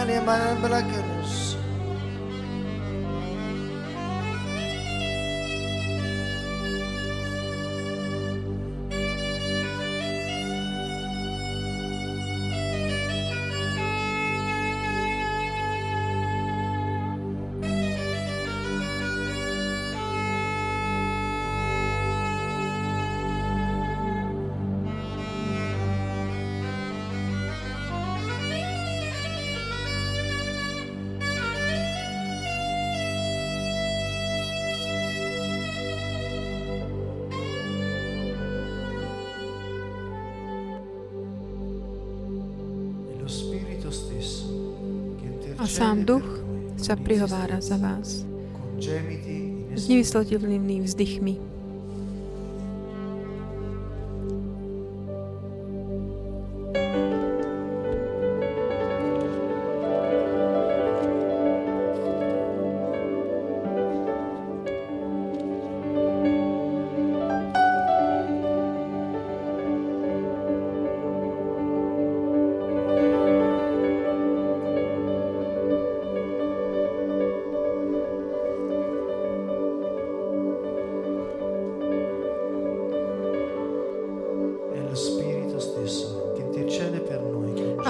Alemán Balacanos. Sám duch sa prihovára za vás s nevyslotilnými vzdychmi.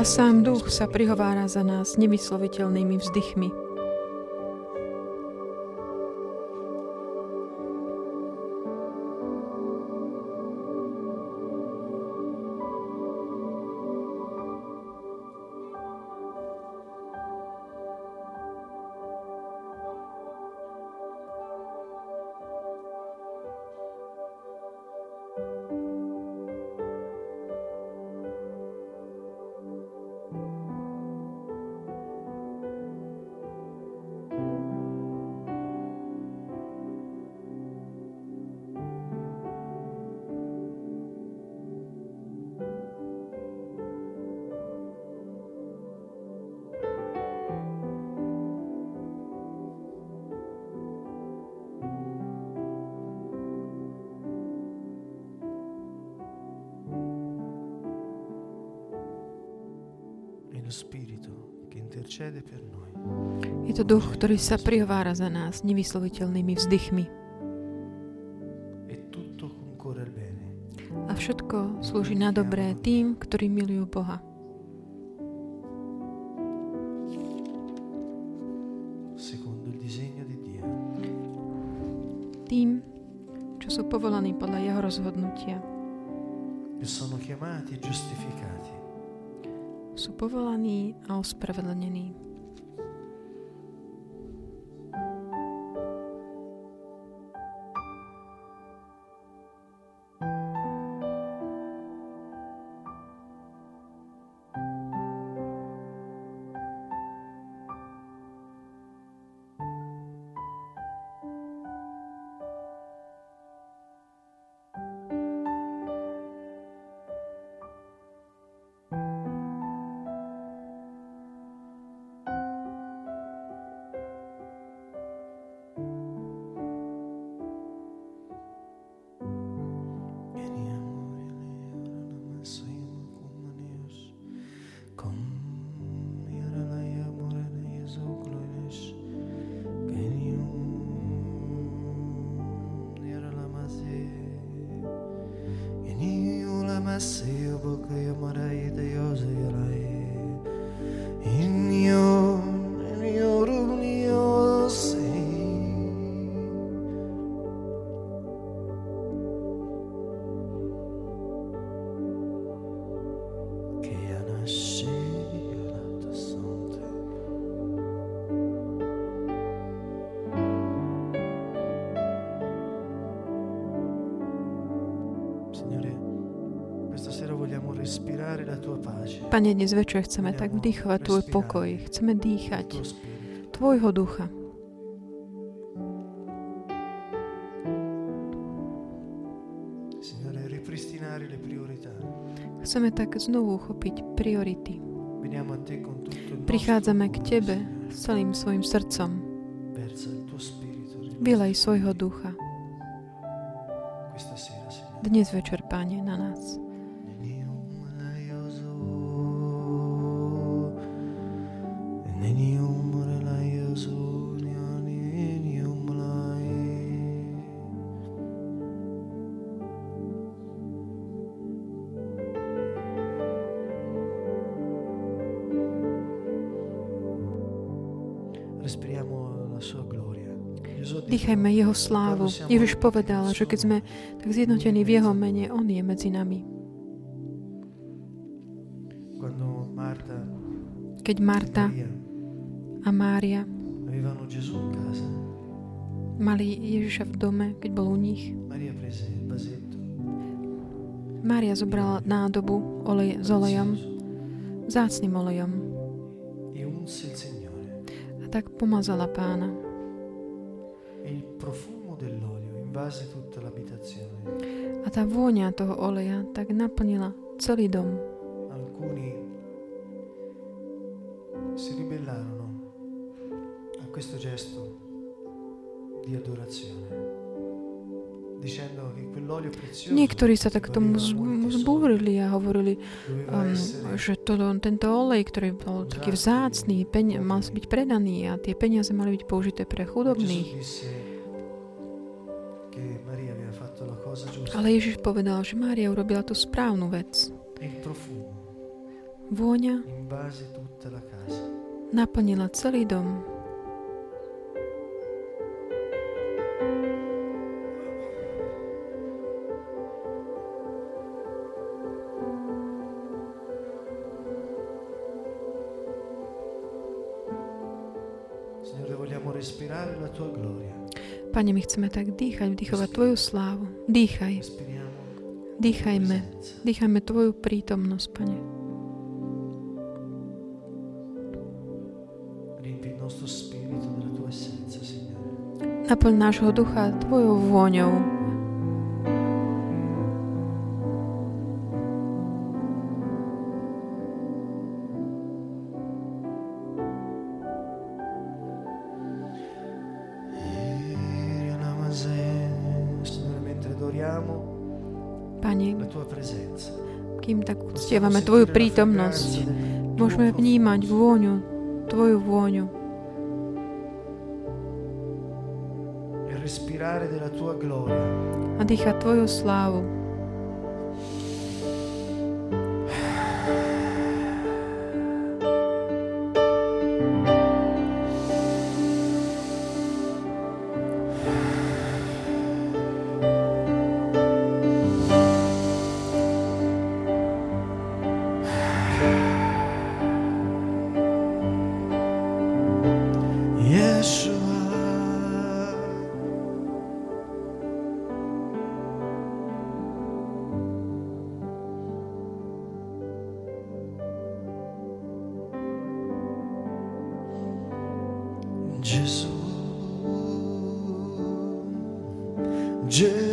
A sám duch sa prihovára za nás nevysloviteľnými vzdychmi. Je to duch, ktorý sa prihovára za nás nevysloviteľnými vzdychmi. E. A všetko slúži na dobré tým, ktorí milujú Boha. Tým, čo sú povolaní podľa Jeho rozhodnutia. E sono chiamati e giustificati Sú povolaní a ospravedlnení. Pane, dnes večer chceme tak vdýchovať Tvoj pokoj. Chceme dýchať. Tvojho ducha. Chceme tak znovu uchopiť priority. Prichádzame k Tebe s celým svojim srdcom. Vylej svojho ducha. Dnes večer, Pane, na nás. Dýchajme Jeho slávu. Ježiš povedal, že keď sme tak zjednotení v Jeho mene, On je medzi nami. Keď Marta a Mária mali Ježiša v dome, keď bol u nich, Mária zobrala nádobu olej, s olejom, zácným olejom a tak pomazala pána. A tá vôňa toho oleja tak naplnila celý dom. Alcuni si ribellarono a questo gesto di adorazione, dicendo che quell'olio prezioso Niektorí sa tak tomu zbúrili a hovorili, um, že to, tento olej, ktorý bol taký vzácný, peň, mal byť predaný a tie peniaze mali byť použité pre chudobných. Ale Ježiš povedal, že Mária urobila tú správnu vec. Vôňa naplnila celý dom. Pane, my chceme tak dýchať, vdychovať Tvoju slávu. Dýchaj, dýchajme, dýchajme Tvoju prítomnosť, Pane. Naplň nášho ducha Tvojou vôňou. Kým tak uctievame Tvoju la prítomnosť, môžeme vnímať vôňu, Tvoju vôňu. A dýchať Tvoju slávu. Gesù, Gesù,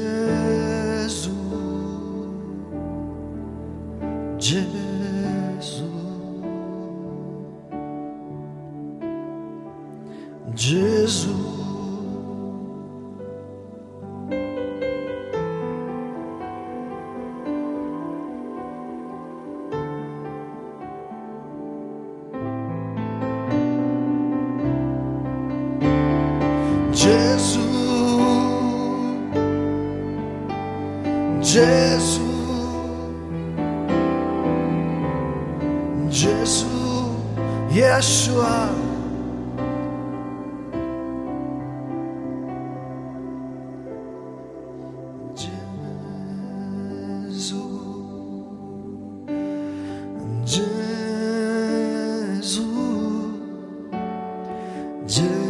Gesù,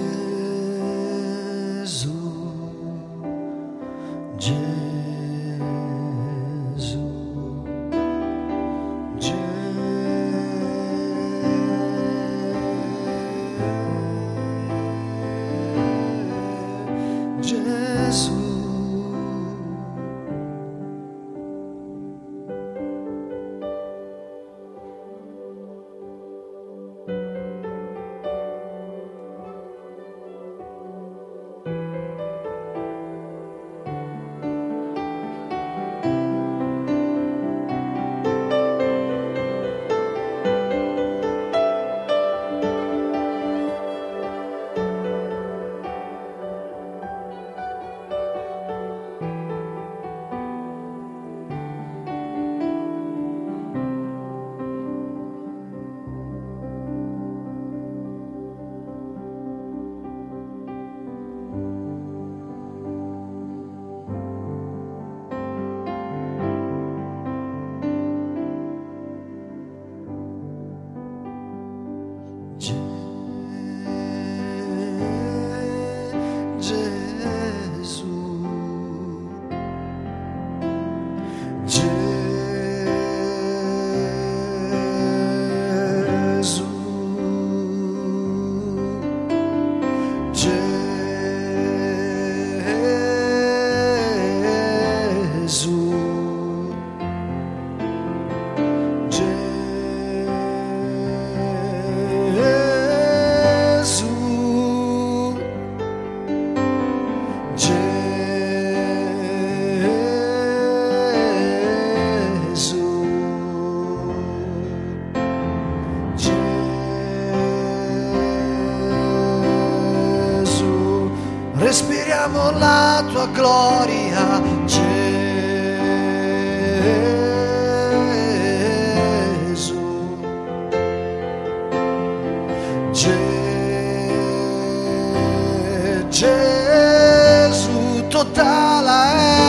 gloria Gesù. Ge- Gesù totale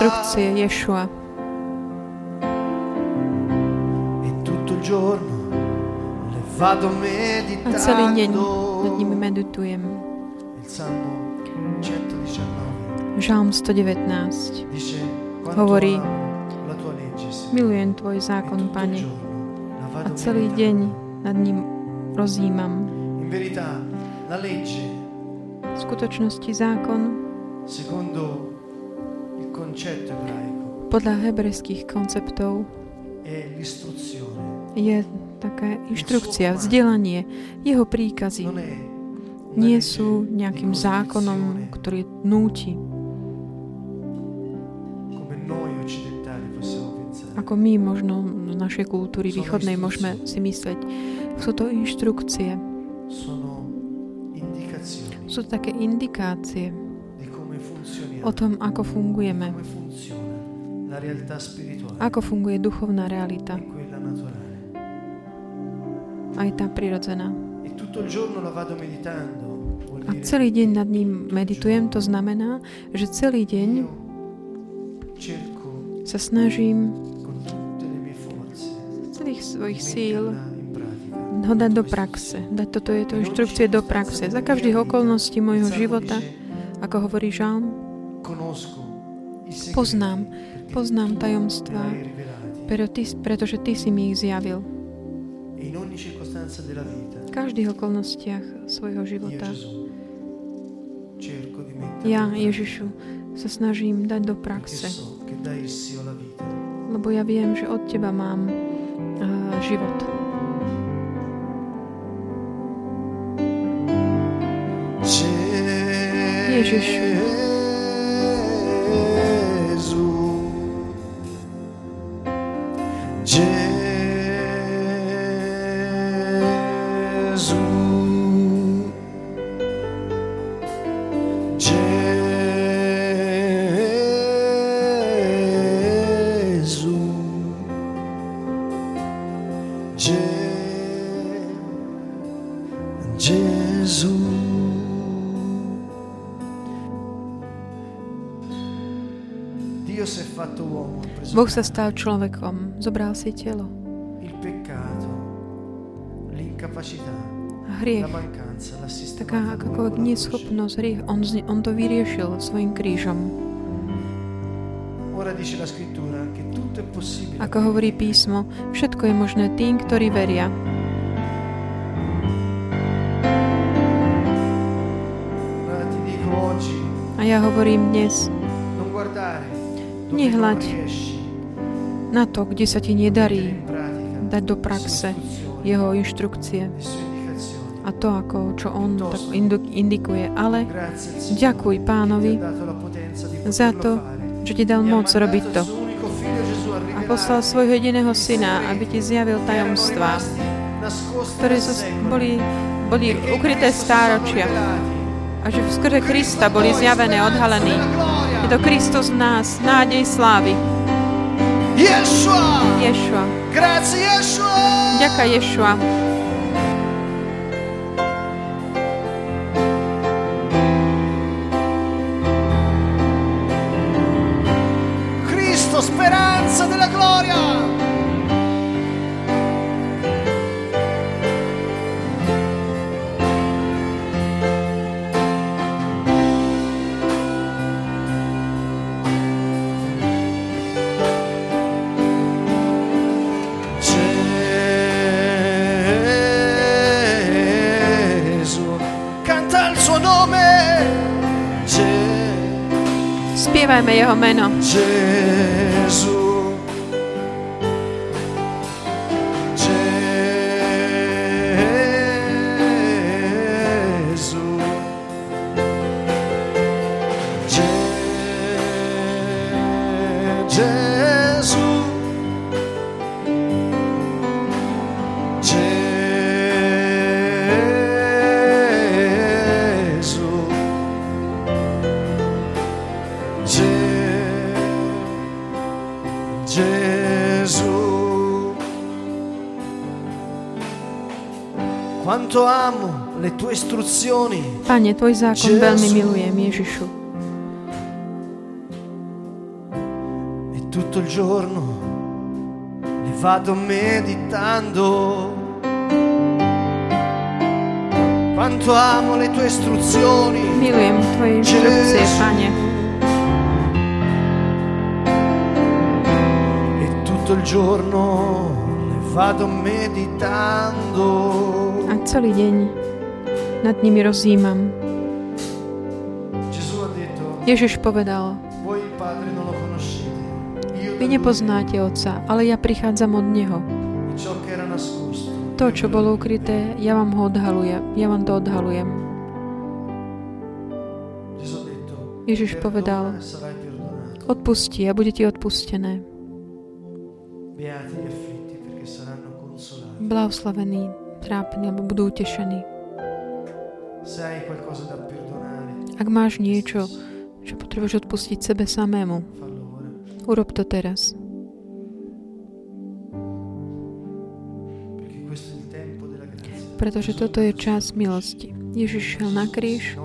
Inštrukcie, Ješua. e A celý deň nad nimi meditando meditujem. il Salmo 119 Žalm 119. dice quanto Hovorí. Milujem Tvoj E zákon, il Pane, a celý deň nad ním rozímam. V skutočnosti zákon podľa hebrejských konceptov je taká inštrukcia, vzdelanie, jeho príkazy nie sú nejakým zákonom, ktorý núti, ako my možno z našej kultúry východnej môžeme si myslieť. Sú to inštrukcie, sú to také indikácie o tom, ako fungujeme, ako funguje duchovná realita, e aj tá prirodzená. e A celý deň nad ním meditujem, to znamená, že celý deň sa snažím celých svojich síl ho dať do praxe, dať toto je to inštrukcie do praxe. Za každých okolností môjho života, ako hovorí Žalm, Poznám, poznám tajomstvá, pretože Ty si mi ich zjavil. vita V každých okolnostiach svojho života. Ja, Ježišu, sa snažím dať do praxe, lebo ja viem, že od Teba mám uh, život. Ježišu. Preso Boh sa stal človekom, zobral si telo. hriech, taká akákoľvek neschopnosť, hriech, on, on to vyriešil svojim krížom. Ako hovorí písmo, všetko je možné tým, ktorí veria. Ja hovorím dnes Nehľaď. na to, kde sa ti nedarí dať do praxe jeho inštrukcie a to, ako, čo on tak indikuje. Ale ďakuj pánovi za to, že ti dal moc robiť to. a poslal svojho jediného syna, aby ti zjavil tajomstvá, ktoré boli, boli ukryté stáročia. A že v skrze Krista boli zjavené, odhalení. Je to Kristus v nás, nádej slávy. Ješua. Yeshua! Ďaká Ješua. Tava menā. Jēzus. Pane, Tvoj zákon veľmi milujem, Ježišu. e tutto il giorno le vado meditando. Quanto amo le tue istruzioni, Milujem Tvoje inštrukcie, Pane. e tutto il giorno le vado meditando. A celý deň nad nimi detto, Ježiš povedal, vy nepoznáte Otca, ale ja prichádzam od Neho. To, čo bolo ukryté, ja vám ho odhalujem. Ja vám to odhalujem. Ježiš povedal, odpusti a bude ti odpustené. Blahoslavení, trápni, lebo budú utešení. Ak máš niečo, čo potrebuješ odpustiť sebe samému, urob to teraz. Pretože toto je čas milosti. Ježiš šiel na kríž,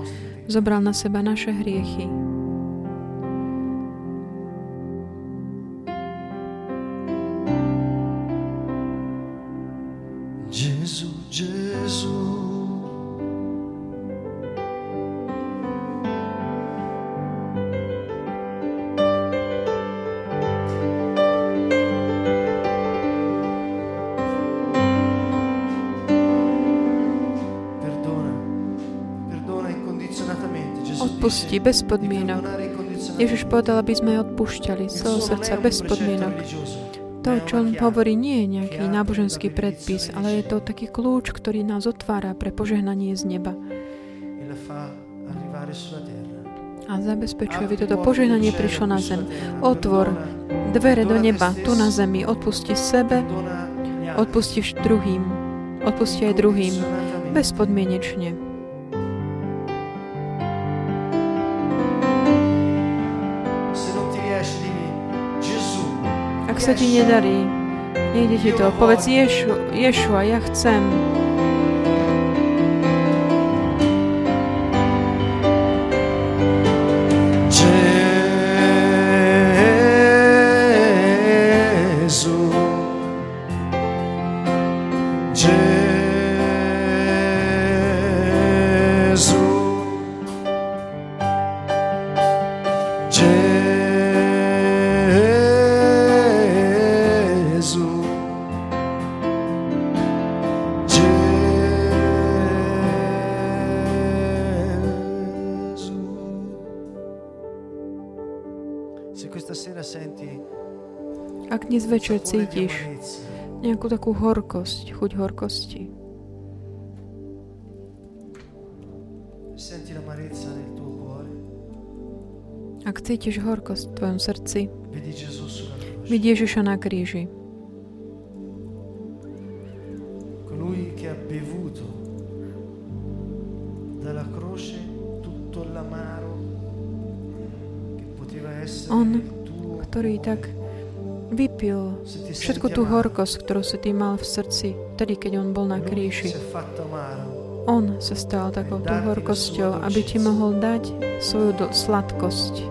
zobral na seba naše hriechy. Dice bez podmienok. Ježiš povedal, aby sme odpúšťali z celého srdca bez podmienok. To, čo on hovorí, nie je nejaký náboženský predpis, ale je to taký kľúč, ktorý nás otvára pre požehnanie z neba a zabezpečuje, aby toto požehnanie prišlo na zem. Otvor dvere do neba, tu na zemi. Odpusti sebe, odpustíš druhým. Odpusti aj druhým. Bezpodmienečne. Sa ti nedarí, nejde ti to, povedz Ješu, Ješua, ja chcem. niečo cítiš. Nejakú takú horkosť, chuť horkosti. Ak cítiš horkosť v tvojom srdci, vidí Ježiša na kríži. On, ktorý tak vypil všetku tú horkosť, ktorú si ty mal v srdci, vtedy, keď on bol na kríži. On sa stal takouto horkosťou, aby ti mohol dať svoju do- sladkosť.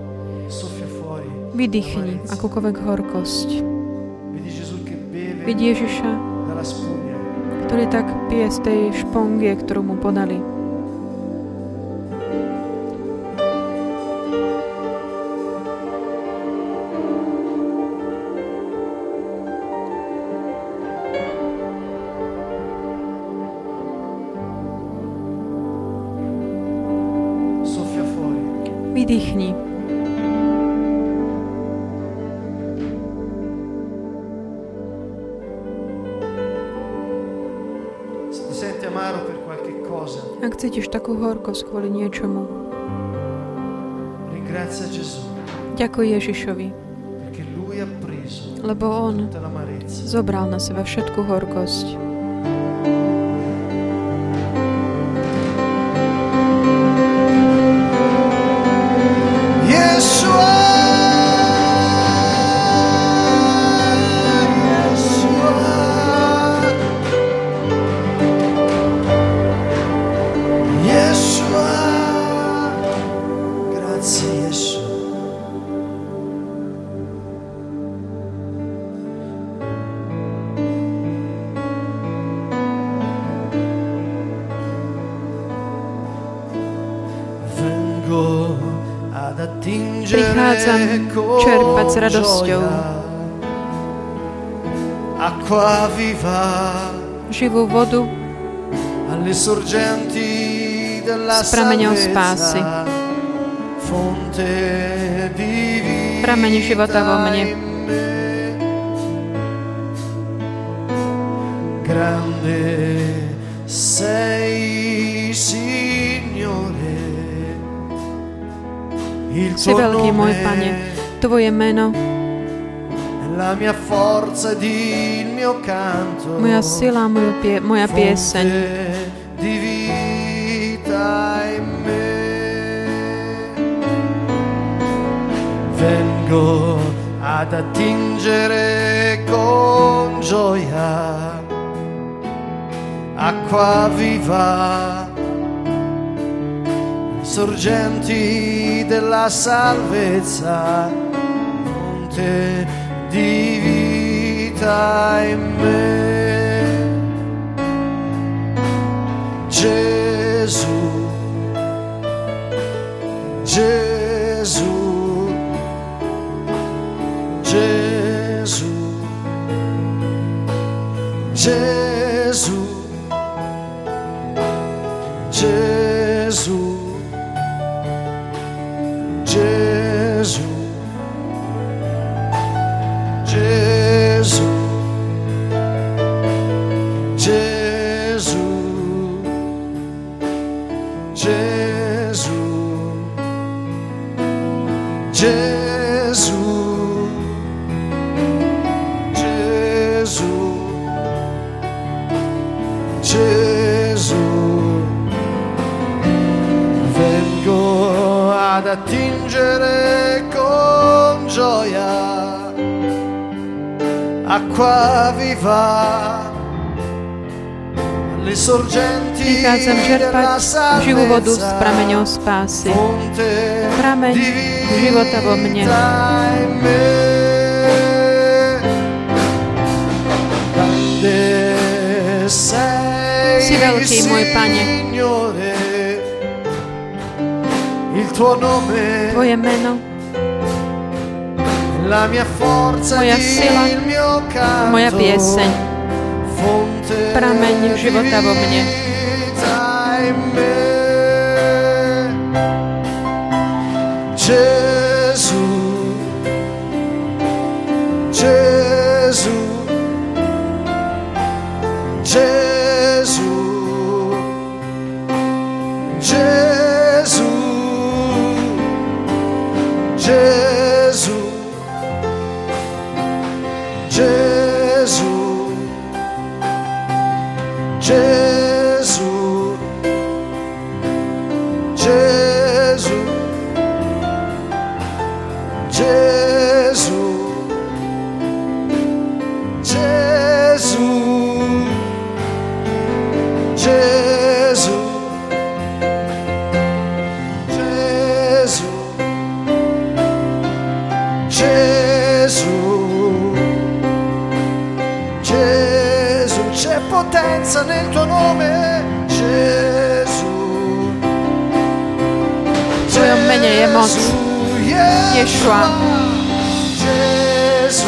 Vydýchni akúkoľvek horkosť. Vidí Ježiša, ktorý tak pije z tej špongie, ktorú mu podali. Horkosť kvôli niečomu, ďakuj Ježišovi, lebo On zobral na seba všetku horkosť. radosťou. Živú vodu s prameňom spásy. Prameň života vo mne. Grande sei, Signore, il tuo nome Tvoje meno, è la mia forza ed il mio canto. moja sila, moja, pie, moja pieseň. di vita in me. Vengo ad attingere con gioia acqua viva, sorgenti della salvezza, fonte di vita in me. Gesù, Gesù, Gesù, Gesù, Gesù, Gesù, vodu z prameňov spásy. Prameň života vo mne. Si veľký, môj Pane. Tvoje meno moja sila, moja pieseň, prameň života vo mne. Gesù, Gesù, Gesù, Gesù, Gesù, c'è potenza nel tuo nome, Gesù. Moc. Ješua. Gesù,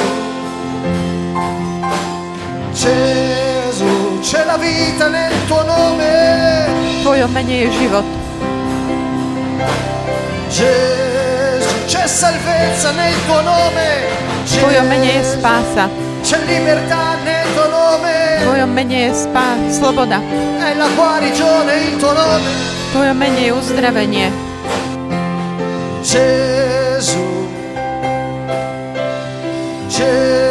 Gesù, c'è la vita nel tuo nome, V tvojom mene je život. Gesù, c'è salvezza nel tuo nome, V tvojom mene je spása. c'è libertà nel tuo V nome, tvojom mene je spá, sloboda. è la guarigione il tuo nome, V tvojom mene je uzdravenie. Gesù, Gesù,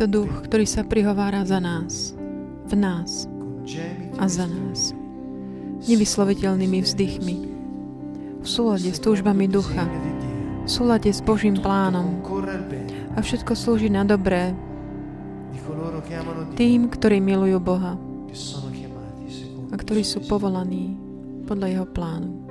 to duch, ktorý sa prihovára za nás. V nás a za nás. Nevysloviteľnými vzdychmi. V súlade s túžbami ducha. V súlade s Božím plánom. A všetko slúži na dobré tým, ktorí milujú Boha a ktorí sú povolaní podľa Jeho plánu.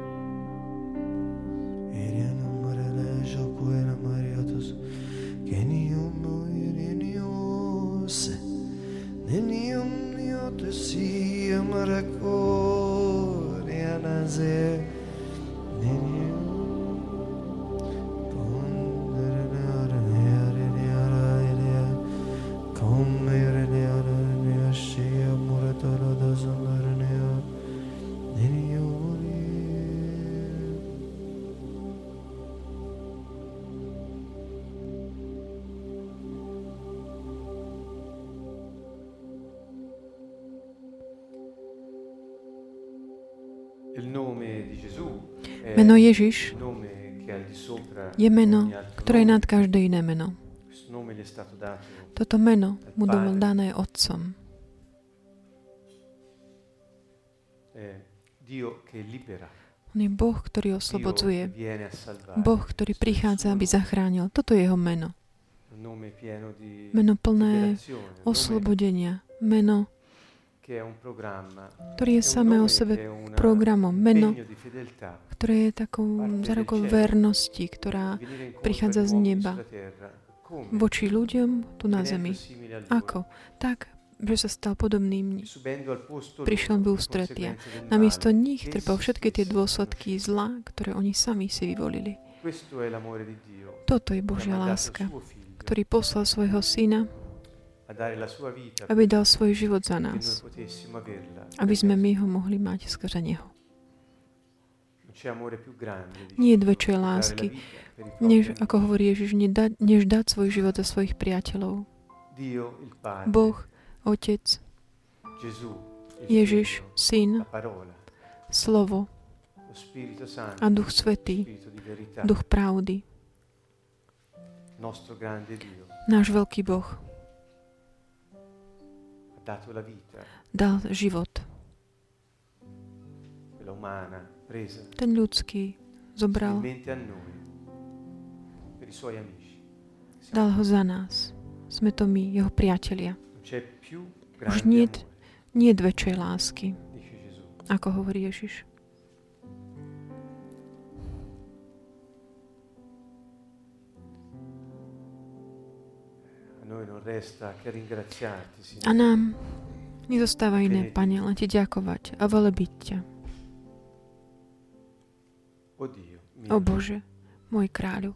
Amor a cor e a Meno Ježiš je meno, ktoré je nad každé iné meno. Toto meno mu bolo dané Otcom. On je Boh, ktorý oslobodzuje. Boh, ktorý prichádza, aby zachránil. Toto je jeho meno. Meno plné oslobodenia. Meno, ktorý je samé o sebe programom. Meno, ktoré je takou zárokou vernosti, ktorá prichádza z neba. voči ľuďom tu na zemi. Ako? Tak, že sa stal podobným. Prišiel v ústretia. Namiesto nich trpel všetky tie dôsledky zla, ktoré oni sami si vyvolili. Toto je Božia láska, ktorý poslal svojho syna, aby dal svoj život za nás, aby sme my ho mohli mať skrze Neho. Nie je väčšej lásky, než, ako hovorí Ježiš, než dať svoj život za svojich priateľov. Boh, Otec, Ježiš, Syn, Slovo a Duch Svetý, Duch pravdy, náš veľký Boh, dato la vita, dal život. quella umana, presa Ten ľudský zobral, a noi, per i suoi amici. dal ho za nás. Sme to my, jeho priatelia. Už nie, nie väčšej lásky, ako hovorí Ježiš. A nám nezostáva iné, Pane, len Ti ďakovať a velebiť ťa. O Bože, môj kráľu.